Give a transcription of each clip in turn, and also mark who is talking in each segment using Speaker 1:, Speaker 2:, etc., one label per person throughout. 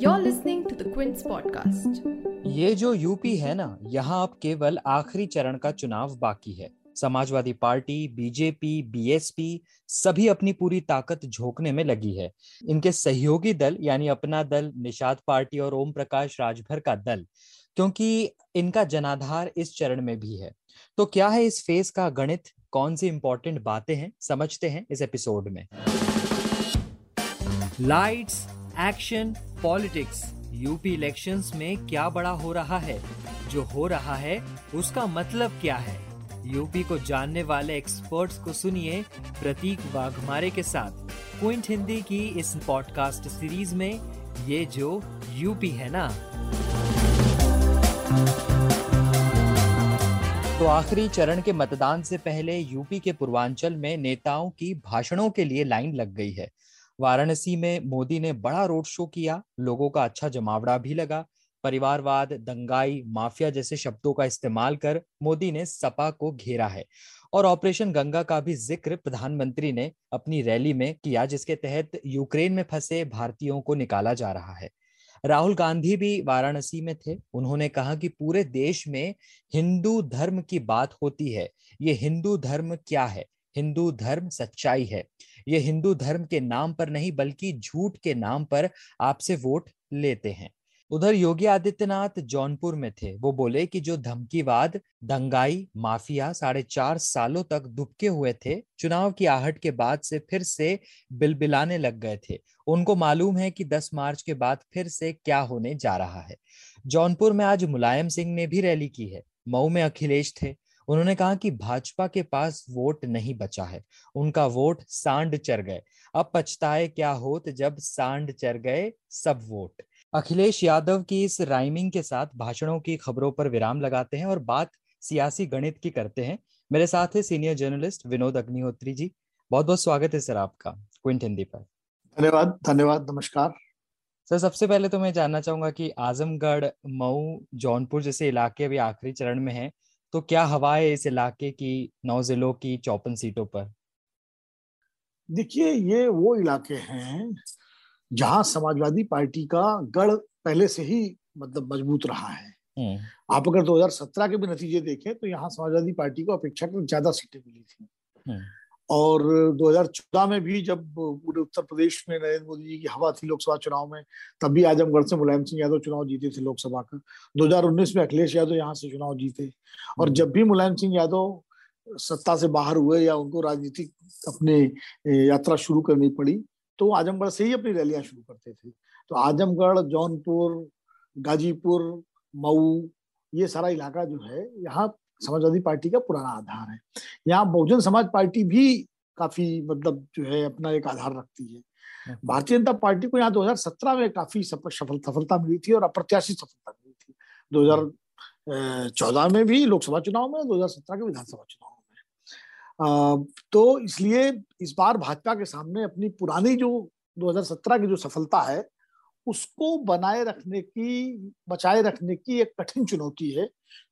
Speaker 1: You're listening to the Quince podcast.
Speaker 2: ये जो UP है ना, यहाँ अब केवल आखिरी चरण का चुनाव बाकी है। समाजवादी पार्टी बीजेपी बीएसपी सभी अपनी पूरी ताकत झोंकने में लगी है। इनके सहयोगी दल, यानी अपना दल, निषाद पार्टी और ओम प्रकाश राजभर का दल, क्योंकि इनका जनाधार इस चरण में भी है। तो क्या है इस फ़ेज़ का गणित? कौन सी इंपॉर्टेंट बातें हैं? समझते हैं इस एपिसोड में। Lights action politics UP elections में क्या बड़ा हो रहा है? जो हो रहा है, उसका मतलब क्या है? यूपी को जानने वाले एक्सपर्ट्स को सुनिए प्रतीक वाघमारे के साथ। क्विंट हिंदी की इस पॉडकास्ट सीरीज़ में ये जो यूपी है ना। तो आखिरी चरण के मतदान से पहले यूपी के पूर्वांचल में नेताओं की भाषणों के लिए लाइन लग गई है। वाराणसी में मोदी ने बड़ा रोड शो किया, लोगों का अच्छा जमावड़ा भी लगा। परिवारवाद, दंगाई, माफिया जैसे शब्दों का इस्तेमाल कर मोदी ने सपा को घेरा है। और ऑपरेशन गंगा का भी ज़िक्र प्रधानमंत्री ने अपनी रैली में किया, जिसके तहत यूक्रेन में फंसे भारतीयों को निकाला जा रहा है। राहुल गांधी भी वाराणसी में थे। उन्होंने कहा कि पूरे देश में हिंदू धर्म की बात होती है। ये हिंदू धर्म क्या है? हिंदू धर्म सच्चाई है। ये हिंदू धर्म के नाम पर नहीं, बल्कि झूठ के नाम पर आपसे वोट लेते हैं। उधर योगी आदित्यनाथ जौनपुर में थे। वो बोले कि जो धमकीवाद, दंगाई, माफिया साढ़े चार सालों तक दुबके हुए थे, चुनाव की आहट के बाद से फिर से बिलबिलाने लग गए थे। उनको मालूम है कि 10 मार्च के बाद फिर से क्या होने जा रहा है। जौनपुर में आज मुलायम सिंह ने भी रैली की है। मऊ में अखिलेश थे। उन्होंने कहा कि भाजपा के पास वोट नहीं बचा है। उनका वोट सांड चर गए। अब पछताए क्या होत जब सांड चर गए सब वोट। अखिलेश यादव की इस राइमिंग के साथ भाषणों की खबरों पर विराम लगाते हैं और बात सियासी गणित की करते हैं। मेरे साथ है सीनियर जर्नलिस्ट विनोद अग्निहोत्री जी। बहुत बहुत स्वागत है सर आपका क्विंट हिंदी पर।
Speaker 3: धन्यवाद धन्यवाद नमस्कार।
Speaker 2: सर सबसे पहले तो मैं जानना चाहूँगा कि आजमगढ़ मऊ जौनपुर जैसे इलाके अभी आखिरी चरण में हैं। तो क्या हवा है इस इलाके की नौ जिलों की चौपन सीटों पर
Speaker 3: देखिए ये वो इलाके हैं जहाँ समाजवादी पार्टी का गढ़ पहले से ही मतलब मज़बूत रहा है हम्म। आप अगर 2017 के भी नतीजे देखें तो यहाँ समाजवादी पार्टी को अपेक्षाकृत ज़्यादा सीटें मिली थी हम्म। और 2014 में भी जब पूरे उत्तर प्रदेश में नरेंद्र मोदी जी की हवा थी लोकसभा चुनाव में तब भी आजमगढ़ से मुलायम सिंह यादव चुनाव जीते थे लोकसभा का। 2019 में अखिलेश यादव यहाँ से चुनाव जीते। और हम्म। जब भी मुलायम सिंह यादव सत्ता से बाहर हुए या उनको राजनीतिक अपने यात्रा शुरू करनी पड़ी तो आजमगढ़ से ही अपनी रैलियाँ शुरू करते थे। तो आजमगढ़ जौनपुर गाजीपुर मऊ ये सारा इलाका जो है यहाँ समाजवादी पार्टी का पुराना आधार है। यहाँ बहुजन समाज पार्टी भी काफ़ी मतलब जो है अपना एक आधार रखती है। हाँ। भारतीय जनता पार्टी को यहाँ 2017 में काफ़ी सफल सफलता मिली थी और अप्रत्याशित सफलता मिली थी। 2014 में भी लोकसभा चुनाव में 2017 के विधानसभा चुनाव में। तो इसलिए इस बार भाजपा के सामने अपनी पुरानी जो 2017 की जो सफलता है उसको बनाए रखने की बचाए रखने की एक कठिन चुनौती है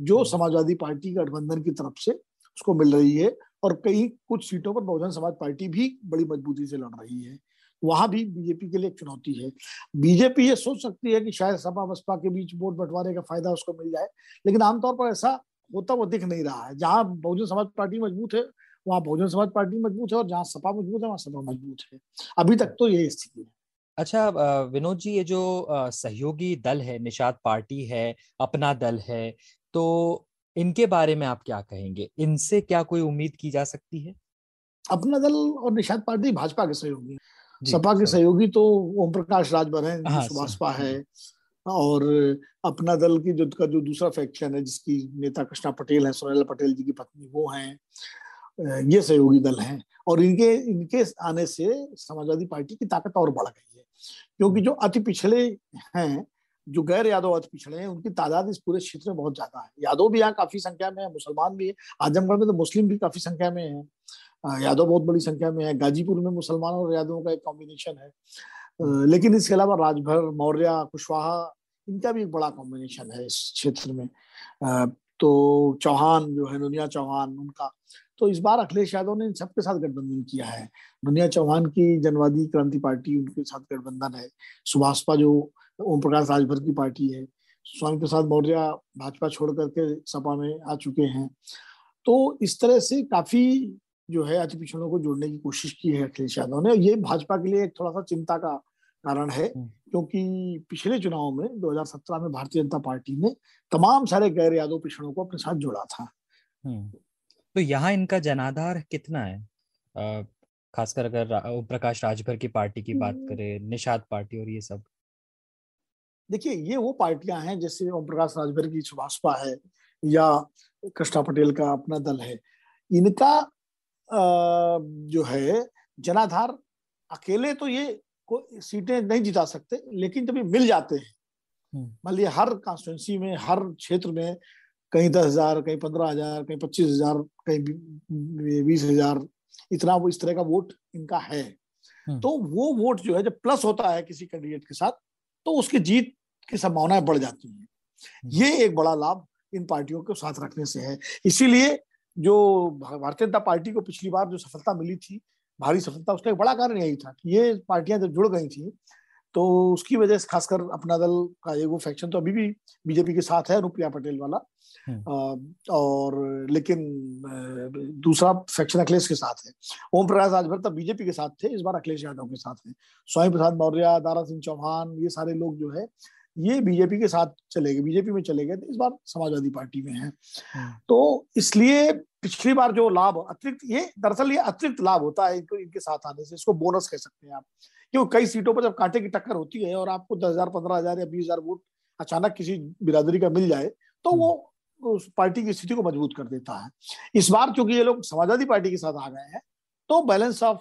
Speaker 3: जो हम्म। समाजवादी पार्टी गठबंधन की तरफ़ से उसको मिल रही है और कई कुछ सीटों पर बहुजन समाज पार्टी भी बड़ी मजबूती से लड़ रही है। वहाँ भी बीजेपी के लिए एक चुनौती है। बीजेपी ये सोच सकती है कि शायद सपा बसपा के बीच वोट बंटवारे का फ़ायदा उसको मिल जाए लेकिन आमतौर पर ऐसा होता वो दिख नहीं रहा है। जहाँ बहुजन समाज पार्टी मज़बूत है वहाँ बहुजन समाज पार्टी मज़बूत है और जहाँ सपा मज़बूत है वहाँ सपा मज़बूत है। अभी तक तो यही स्थिति है।
Speaker 2: अच्छा विनोद जी ये जो सहयोगी दल है निषाद पार्टी है अपना दल है तो इनके बारे में आप क्या कहेंगे? इनसे क्या कोई उम्मीद की जा सकती है?
Speaker 3: अपना दल और निषाद पार्टी भाजपा के सहयोगी सपा के सहयोगी तो ओम प्रकाश राजभर है हाँ, सुभाषपा है और अपना दल की जो का जो दूसरा फैक्शन है जिसकी नेता कृष्णा पटेल है सोनेला पटेल जी की पत्नी वो हैं। ये सहयोगी दल हैं और इनके इनके आने से समाजवादी पार्टी की ताकत और बढ़ गई है। क्योंकि जो अति पिछड़े हैं, जो गैर यादव अति पिछड़े हैं, उनकी तादाद इस पूरे क्षेत्र में बहुत ज़्यादा है। यादव भी यहाँ काफ़ी संख्या में है, मुसलमान भी है, आजमगढ़ में तो मुस्लिम भी काफ़ी संख्या में है। यादव बहुत बड़ी संख्या में है, गाजीपुर में मुसलमानों और यादवों का एक कॉम्बिनेशन है। लेकिन इसके अलावा राजभर, मौर्य, कुशवाहा, इनका भी एक बड़ा कॉम्बिनेशन है इस क्षेत्र में। तो चौहान जो है, नुनिया चौहान, उनका तो इस बार अखिलेश यादव ने इन सबके साथ गठबंधन किया है। दुनिया चौहान की जनवादी क्रांति पार्टी उनके साथ गठबंधन है। सुभाषपा जो ओम प्रकाश राजभर की पार्टी है स्वामी प्रसाद मौर्य भाजपा छोड़ करके सपा में आ चुके हैं। तो इस तरह से काफ़ी जो है अति पिछड़ों को जोड़ने की कोशिश की है अखिलेश यादव ने। ये भाजपा के लिए एक थोड़ा सा चिंता का कारण है हम्म। क्योंकि पिछले चुनाव में 2017 में भारतीय जनता पार्टी ने तमाम सारे गैर यादव पिछड़ों को अपने साथ जोड़ा था।
Speaker 2: हम्म। तो यहाँ इनका जनाधार कितना है खासकर अगर ओम प्रकाश राजभर की पार्टी की बात हम्म। करें निषाद पार्टी और ये सब
Speaker 3: देखिए ये वो पार्टियाँ हैं जैसे ओम प्रकाश राजभर की सुभाषपा है या कृष्णा पटेल का अपना दल है इनका जो है जनाधार अकेले तो ये को सीटें नहीं जिता सकते लेकिन जब ये मिल जाते हैं हम्म। मान लिया हर कॉन्स्टिट्यूंसी में हर क्षेत्र में कहीं दस हज़ार कहीं पंद्रह हज़ार कहीं पच्चीस हज़ार कहीं बीस हज़ार इतना वो इस तरह का वोट इनका है हम्म। तो वो वोट जो है जब प्लस होता है किसी कैंडिडेट के साथ तो उसकी जीत की संभावनाएँ बढ़ जाती हैं हम्म। ये एक बड़ा लाभ इन पार्टियों को साथ रखने से है इसीलिए जो भारतीय जनता पार्टी को पिछली बार जो सफलता मिली थी भारी सफलता उसका एक बड़ा कारण यही था कि ये पार्टियाँ जब जुड़ गई थी तो उसकी वजह से खासकर अपना दल का ये वो फैक्शन तो अभी भी बीजेपी के साथ है अनुप्रिया पटेल वाला। हम्म। और लेकिन दूसरा फैक्शन अखिलेश के साथ है। ओम प्रकाश राजभर तब बीजेपी के साथ थे इस बार अखिलेश यादव के साथ है। स्वामी प्रसाद मौर्य दारा सिंह चौहान ये सारे लोग जो है ये बीजेपी के साथ चले गए बीजेपी में चले गए इस बार समाजवादी पार्टी में है। हम्म। तो इसलिए पिछली बार जो लाभ अतिरिक्त ये दरअसल ये अतिरिक्त लाभ होता है इनको इनके साथ आने से इसको बोनस कह सकते हैं आप। क्यों? कई सीटों पर जब कांटे की टक्कर होती है और आपको दस हज़ार पंद्रह हज़ार या बीस हज़ार वोट अचानक किसी बिरादरी का मिल जाए तो वो उस पार्टी की स्थिति को मज़बूत कर देता है। इस बार चूँकि ये लोग समाजवादी पार्टी के साथ आ गए हैं तो बैलेंस ऑफ़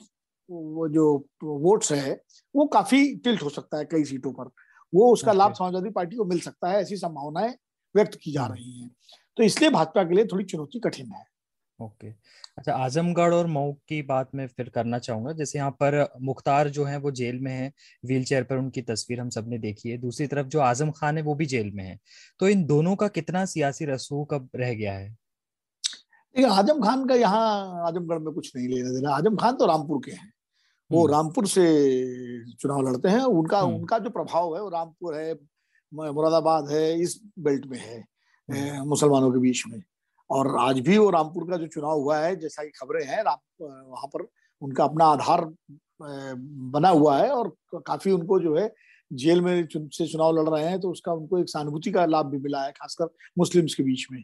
Speaker 3: वो जो वोट्स है वो काफ़ी टिल्ट हो सकता है कई सीटों पर। वो उसका लाभ समाजवादी पार्टी को मिल सकता है ऐसी संभावनाएँ व्यक्त की जा हम्म। रही हैं। तो इसलिए भाजपा के लिए थोड़ी चुनौती कठिन है।
Speaker 2: ओके। अच्छा आजमगढ़ और मऊ की बात मैं फिर करना चाहूँगा। जैसे यहाँ पर मुख्तार जो है वो जेल में है व्हील चेयर पर उनकी तस्वीर हम सबने देखी है। दूसरी तरफ़ जो आज़म खान है वो भी जेल में है। तो इन दोनों का कितना सियासी रसूख अब रह गया है?
Speaker 3: देखिए आज़म खान का यहाँ आजमगढ़ में कुछ नहीं लेना देना। आज़म खान तो रामपुर के हैं। वो हम्म। रामपुर से चुनाव लड़ते हैं। उनका हम्म। उनका जो प्रभाव है वो रामपुर है मुरादाबाद है इस बेल्ट में है हम्म। मुसलमानों के बीच में। और आज भी वो रामपुर का जो चुनाव हुआ है जैसा कि खबरें हैं वहाँ पर उनका अपना आधार बना हुआ है और काफ़ी उनको जो है जेल में से चुनाव लड़ रहे हैं तो उसका उनको एक सहानुभूति का लाभ भी मिला है खासकर मुस्लिम्स के बीच में।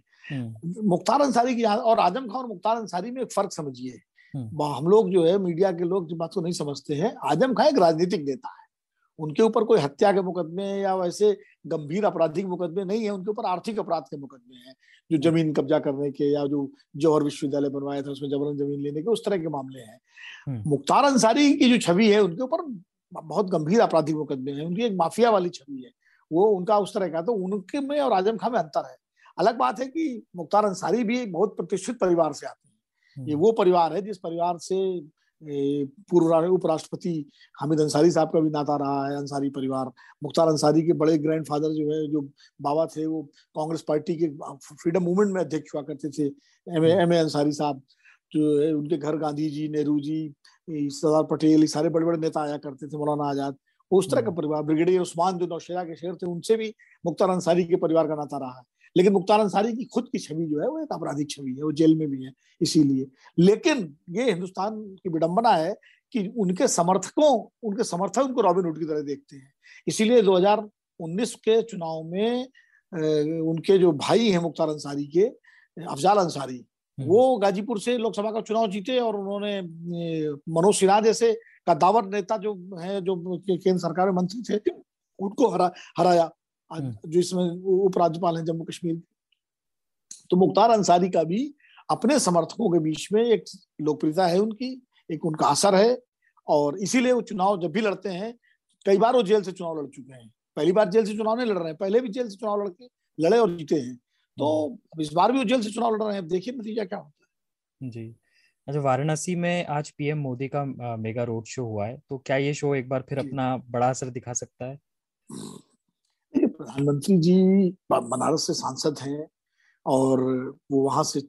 Speaker 3: मुख्तार अंसारी की और आज़म खान और मुख्तार अंसारी में एक फ़र्क समझिए। हम्म। हम लोग जो है मीडिया के लोग जो बात को नहीं समझते हैं। आज़म खान एक राजनीतिक नेता है। उनके ऊपर कोई हत्या के मुकदमे या वैसे गंभीर आपराधिक मुकदमे नहीं है उनके ऊपर आर्थिक अपराध के मुकदमे हैं जो हम्म। ज़मीन कब्जा करने के या जो जौहर विश्वविद्यालय बनवाया था उसमें जबरन ज़मीन लेने के उस तरह के मामले हैं हम्म। मुख्तार अंसारी की जो छवि है उनके ऊपर बहुत गंभीर आपराधिक मुकदमे हैं उनकी एक माफिया वाली छवि है वो उनका उस तरह का तो उनके में और आज़म खां में अंतर है अलग बात है कि मुख्तार अंसारी भी एक बहुत प्रतिष्ठित परिवार से आते हैं ये हम्म। वो परिवार है जिस परिवार से पूर्व उपराष्ट्रपति हामिद अंसारी साहब का भी नाता रहा है अंसारी परिवार। मुख्तार अंसारी के बड़े ग्रैंडफादर जो है जो बाबा थे वो कांग्रेस पार्टी के फ्रीडम मूवमेंट में अध्यक्ष हुआ करते थे M A M A Ansari साहब। जो है उनके घर गांधी जी नेहरू जी सरदार पटेल सारे बड़े बड़े नेता आया करते थे मौलाना आज़ाद। उस तरह का हम्म। परिवार ब्रिगेडियर उस्मान जो नौशेरा के शेर थे उनसे भी मुख्तार अंसारी के परिवार का नाता रहा है। लेकिन मुख्तार अंसारी की खुद की छवि जो है वो एक आपराधिक छवि है वो जेल में भी है इसीलिए। लेकिन ये हिंदुस्तान की विडंबना है कि उनके समर्थकों उनके समर्थक उनको रॉबिन हुड की तरह देखते हैं। इसीलिए 2019 के चुनाव में उनके जो भाई हैं मुख्तार अंसारी के अफजाल अंसारी हम्म। वो गाजीपुर से लोकसभा का चुनाव जीते और उन्होंने मनोज सिन्हा जैसे का दावर नेता जो है जो केंद्र सरकार में मंत्री थे उनको हरा हराया। हम्म। जो इसमें उपराज्यपाल हैं जम्मू कश्मीर तो मुख्तार अंसारी का भी अपने समर्थकों के बीच में एक लोकप्रियता है उनकी एक उनका असर है और इसीलिए वो चुनाव जब भी लड़ते हैं कई बार वो जेल से चुनाव लड़ चुके हैं। पहली बार जेल से चुनाव नहीं लड़ रहे हैं पहले भी जेल से चुनाव लड़के लड़े और जीते हैं। तो हम्म। इस बार भी वो जेल से चुनाव लड़ रहे हैं देखिए नतीजा क्या होता
Speaker 2: है। जी। अच्छा वाराणसी में आज पीएम मोदी का मेगा रोड शो हुआ है तो क्या ये शो एक बार फिर अपना बड़ा असर दिखा सकता है?
Speaker 3: प्रधानमंत्री जी बनारस से सांसद हैं और वो वहाँ से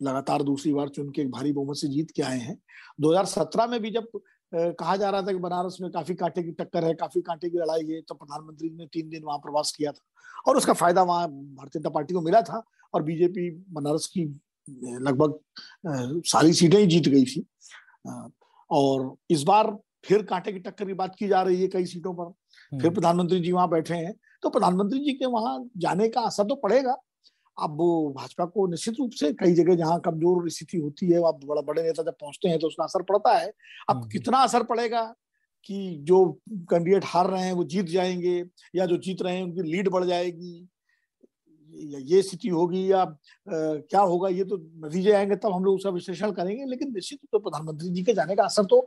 Speaker 3: लगातार दूसरी बार चुन के एक भारी बहुमत से जीत के आए हैं। 2017 में भी जब कहा जा रहा था कि बनारस में काफ़ी कांटे की टक्कर है काफ़ी कांटे की लड़ाई है तो प्रधानमंत्री ने तीन दिन वहाँ प्रवास किया था और उसका फ़ायदा वहाँ भारतीय जनता पार्टी को मिला था और बीजेपी बनारस की लगभग सारी सीटें ही जीत गई थी। और इस बार फिर कांटे की टक्कर की बात की जा रही है कई सीटों पर। फिर हम्म। प्रधानमंत्री जी वहाँ बैठे हैं तो प्रधानमंत्री जी के वहाँ जाने का असर तो पड़ेगा। अब भाजपा को निश्चित रूप से कई जगह जहाँ कमज़ोर स्थिति होती है वहाँ बड़ा बड़े नेता जब पहुँचते हैं तो उसका असर पड़ता है। अब हम्म। कितना असर पड़ेगा कि जो कैंडिडेट हार रहे हैं वो जीत जाएँगे या जो जीत रहे हैं उनकी लीड बढ़ जाएगी या ये स्थिति होगी या आ, क्या होगा ये तो नतीजे आएँगे तब हम लोग उसका विश्लेषण करेंगे। लेकिन निश्चित से प्रधानमंत्री जी के जाने का असर तो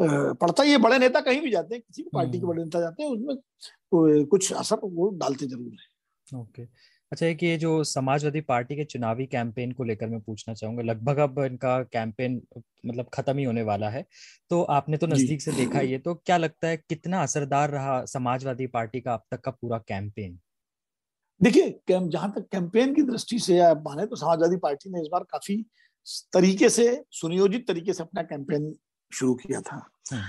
Speaker 3: पड़ता ही है बड़े नेता कहीं भी जाते हैं किसी भी पार्टी के हम्म। बड़े नेता जाते हैं उसमें कुछ असर वो डालते ज़रूर है।
Speaker 2: ओके। अच्छा एक ये जो समाजवादी पार्टी के चुनावी कैंपेन को लेकर मैं पूछना चाहूँगा लगभग अब इनका कैंपेन मतलब खत्म ही होने वाला है तो आपने तो नज़दीक से देखा ये तो क्या लगता है कितना असरदार रहा समाजवादी पार्टी का अब तक का पूरा कैंपेन?
Speaker 3: देखिए जहाँ तक कैंपेन की दृष्टि से आप माने तो समाजवादी पार्टी ने इस बार काफ़ी तरीके से सुनियोजित तरीके से अपना कैंपेन शुरू किया था हम्म।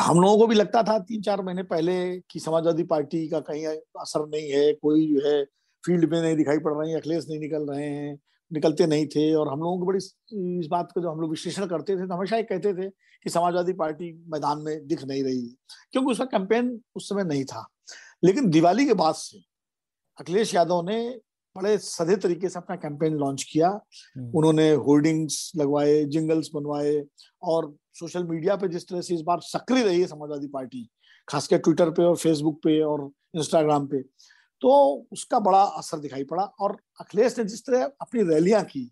Speaker 3: हम लोगों को भी लगता था तीन चार महीने पहले कि समाजवादी पार्टी का कहीं असर नहीं है कोई जो है फ़ील्ड में नहीं दिखाई पड़ रहे है अखिलेश नहीं निकल रहे हैं निकलते नहीं थे और हम लोगों को बड़ी इस बात को जो हम लोग विश्लेषण करते थे तो हमेशा ये कहते थे कि समाजवादी पार्टी मैदान में दिख नहीं रही है क्योंकि उसका कैंपेन उस समय नहीं था लेकिन दिवाली के बाद से अखिलेश यादव ने बड़े सधे तरीके से अपना कैंपेन लॉन्च किया हम्म। उन्होंने होर्डिंग्स लगवाए जिंगल्स बनवाए और सोशल मीडिया पे जिस तरह से इस बार सक्रिय रही है समाजवादी पार्टी खासकर ट्विटर पे और फेसबुक पे और इंस्टाग्राम पे तो उसका बड़ा असर दिखाई पड़ा और अखिलेश ने जिस तरह अपनी रैलियाँ की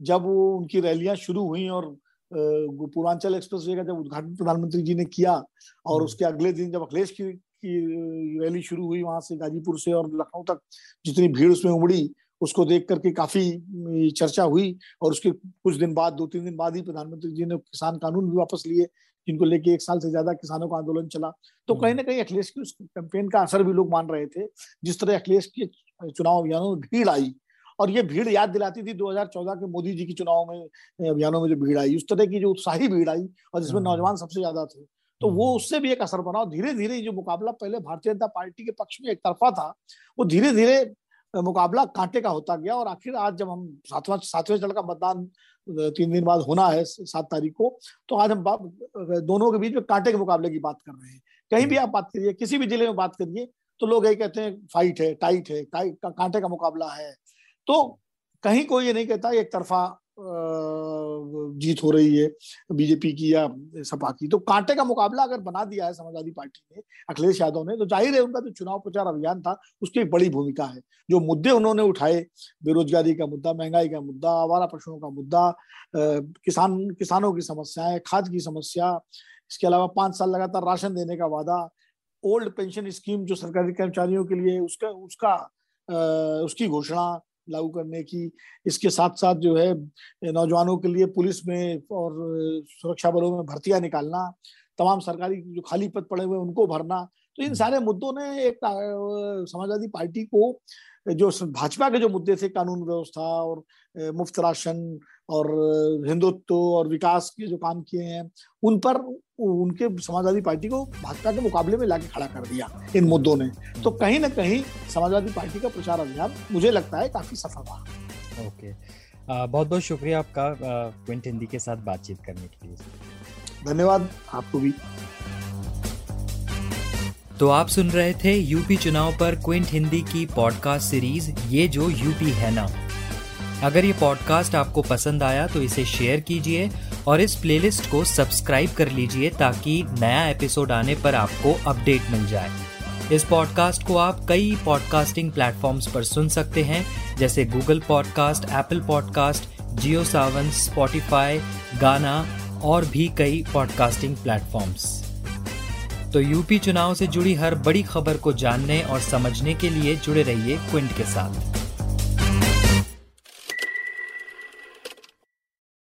Speaker 3: जब वो उनकी रैलियाँ शुरू हुई और पूर्वांचल एक्सप्रेस वे का जब उद्घाटन प्रधानमंत्री जी ने किया और हम्म। उसके अगले दिन जब अखिलेश की की रैली शुरू हुई वहाँ से गाजीपुर से और लखनऊ तक जितनी भीड़ उसमें उमड़ी उसको देख करके काफ़ी चर्चा हुई और उसके कुछ दिन बाद दो तीन दिन बाद ही प्रधानमंत्री जी ने किसान कानून भी वापस लिए जिनको लेके एक साल से ज़्यादा किसानों का आंदोलन चला तो कहीं ना कहीं अखिलेश की उस कैंपेन का असर भी लोग मान रहे थे जिस तरह अखिलेश के चुनाव अभियानों में भीड़ आई और ये भीड़ याद दिलाती थी 2014 के मोदी जी के चुनाव में अभियानों में जो भीड़ आई उस तरह की जो उत्साही भीड़ आई और जिसमें हम्म। नौजवान सबसे ज़्यादा थे तो वो हम्म। उससे भी एक असर बना धीरे धीरे जो मुकाबला पहले भारतीय जनता पार्टी के पक्ष में एक तरफा था वो धीरे धीरे मुकाबला कांटे का होता गया और आखिर आज जब हम सातवां सातवें चरण का मतदान तीन दिन बाद होना है सात तारीख को तो आज हम दोनों के बीच में कांटे के मुकाबले की बात कर रहे हैं कहीं भी हम्म। आप बात करिए किसी भी ज़िले में बात करिए तो लोग यही कहते हैं फाइट है टाइट है कांटे का मुकाबला है तो कहीं कोई ये नहीं कहता एक तरफा जीत हो रही है बीजेपी की या सपा की। तो कांटे का मुकाबला अगर बना दिया है समाजवादी पार्टी ने, अखिलेश यादव ने तो ज़ाहिर है उनका जो चुनाव प्रचार अभियान था, उसकी एक बड़ी भूमिका है। जो मुद्दे उन्होंने उठाए, बेरोजगारी का मुद्दा, महँगाई का मुद्दा, आवारा पशुओं का मुद्दा किसान, किसानों की समस्याएँ, खाद की समस्या, इसके अलावा पाँच साल लगातार राशन देने का वादा, ओल्ड पेंशन स्कीम जो सरकारी कर्मचारियों के लिए उसका उसका उसकी घोषणा लागू करने की इसके साथ साथ जो है नौजवानों के लिए पुलिस में और सुरक्षा बलों में भर्तियाँ निकालना तमाम सरकारी जो खाली पद पड़े हुए उनको भरना तो इन हम्म। सारे मुद्दों ने एक समाजवादी पार्टी को जो भाजपा के जो मुद्दे थे कानून व्यवस्था और मुफ़्त राशन और हिंदुत्व और विकास के जो काम किए हैं उन पर उनके समाजवादी पार्टी को भाजपा के मुकाबले में लाके खड़ा कर दिया इन मुद्दों ने। तो कहीं ना कहीं समाजवादी पार्टी का प्रचार अभियान मुझे लगता है काफ़ी सफल रहा।
Speaker 2: ओके। बहुत बहुत शुक्रिया आपका क्विंट हिंदी के साथ बातचीत करने के लिए।
Speaker 3: धन्यवाद आपको भी।
Speaker 2: तो आप सुन रहे थे यूपी चुनाव पर क्विंट हिंदी की पॉडकास्ट सीरीज़ ये जो यूपी है ना। अगर ये पॉडकास्ट आपको पसंद आया तो इसे शेयर कीजिए और इस प्लेलिस्ट को सब्सक्राइब कर लीजिए ताकि नया एपिसोड आने पर आपको अपडेट मिल जाए। इस पॉडकास्ट को आप कई पॉडकास्टिंग प्लेटफॉर्म्स पर सुन सकते हैं, जैसे Google podcast Apple podcast Jio Saavn Spotify Gaana और भी कई पॉडकास्टिंग प्लेटफॉर्म्स तो यूपी चुनाव से जुड़ी हर बड़ी खबर को जानने और समझने के लिए जुड़े रहिए क्विंट के साथ।